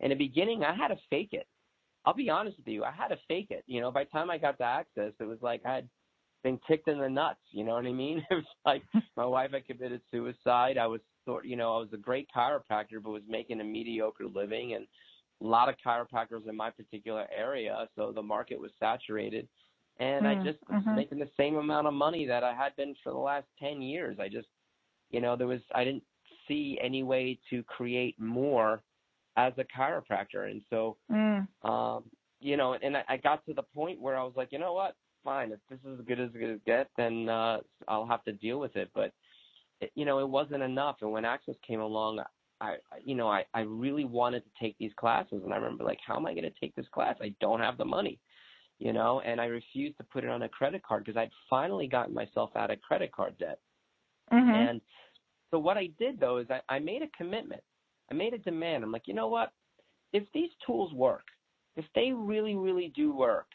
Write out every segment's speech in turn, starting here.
in the beginning, I had to fake it. I'll be honest with you, I had to fake it. You know, by the time I got to Access, it was like I had been kicked in the nuts. You know what I mean? It was like my wife had committed suicide. I was sort, you know, I was a great chiropractor, but was making a mediocre living, and a lot of chiropractors in my particular area, so the market was saturated. And mm, I just was mm-hmm. making the same amount of money that I had been for the last ten years. I just, you know, there was I didn't see any way to create more as a chiropractor, and so, mm. um, you know, and I, I got to the point where I was like, you know what, fine. If this is as good as it gets, then uh, I'll have to deal with it. But it, you know, it wasn't enough. And when Access came along, I, you know, I, I really wanted to take these classes, and I remember like, how am I going to take this class? I don't have the money, you know, and I refused to put it on a credit card because I'd finally gotten myself out of credit card debt. Mm-hmm. And so what I did though is I, I made a commitment. I made a demand. I'm like, you know what? If these tools work, if they really, really do work,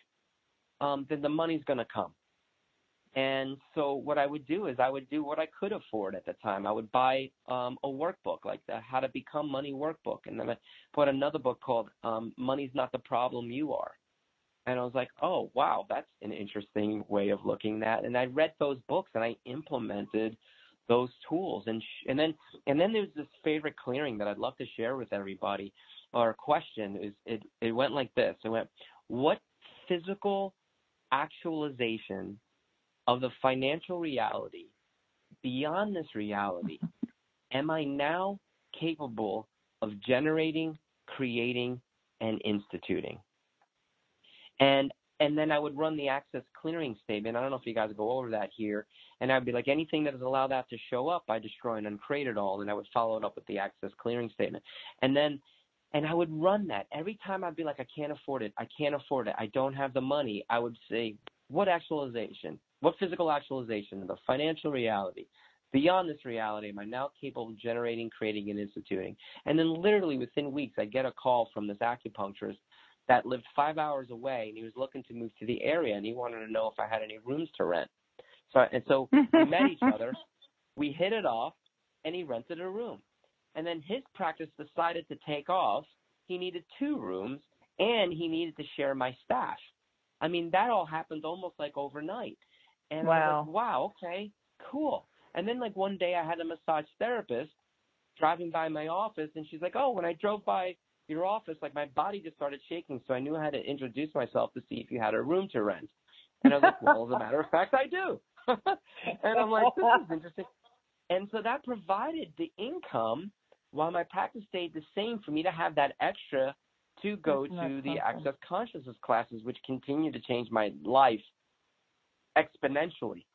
um, then the money's going to come. And so what I would do is I would do what I could afford at the time. I would buy um, a workbook like the How to Become Money workbook, and then I bought another book called um, Money's Not the Problem You Are. And I was like, oh wow, that's an interesting way of looking at. It. And I read those books and I implemented those tools. And sh- and then and then there's this favorite clearing that I'd love to share with everybody. Our question is it it went like this. It went, what physical actualization of the financial reality beyond this reality am I now capable of generating, creating, and instituting? And and then I would run the access clearing statement. I don't know if you guys go over that here. And I'd be like, anything that has allowed that to show up, I destroy and uncreate it all. And I would follow it up with the access clearing statement. And then and I would run that every time I'd be like, I can't afford it. I can't afford it. I don't have the money. I would say, what actualization? What physical actualization the financial reality? Beyond this reality, am I now capable of generating, creating, and instituting? And then literally within weeks, I get a call from this acupuncturist that lived five hours away, and he was looking to move to the area, and he wanted to know if I had any rooms to rent. So and so we met each other, we hit it off, and he rented a room. And then his practice decided to take off. He needed two rooms, and he needed to share my staff. I mean, that all happened almost like overnight. And wow. I was like, wow, okay, cool. And then like one day I had a massage therapist driving by my office and she's like, Oh, when I drove by your office, like my body just started shaking, so I knew how to introduce myself to see if you had a room to rent. And I was like, Well, as a matter of fact I do. and I'm like, This is interesting. And so that provided the income while my practice stayed the same for me to have that extra to go to the access consciousness classes, which continue to change my life exponentially.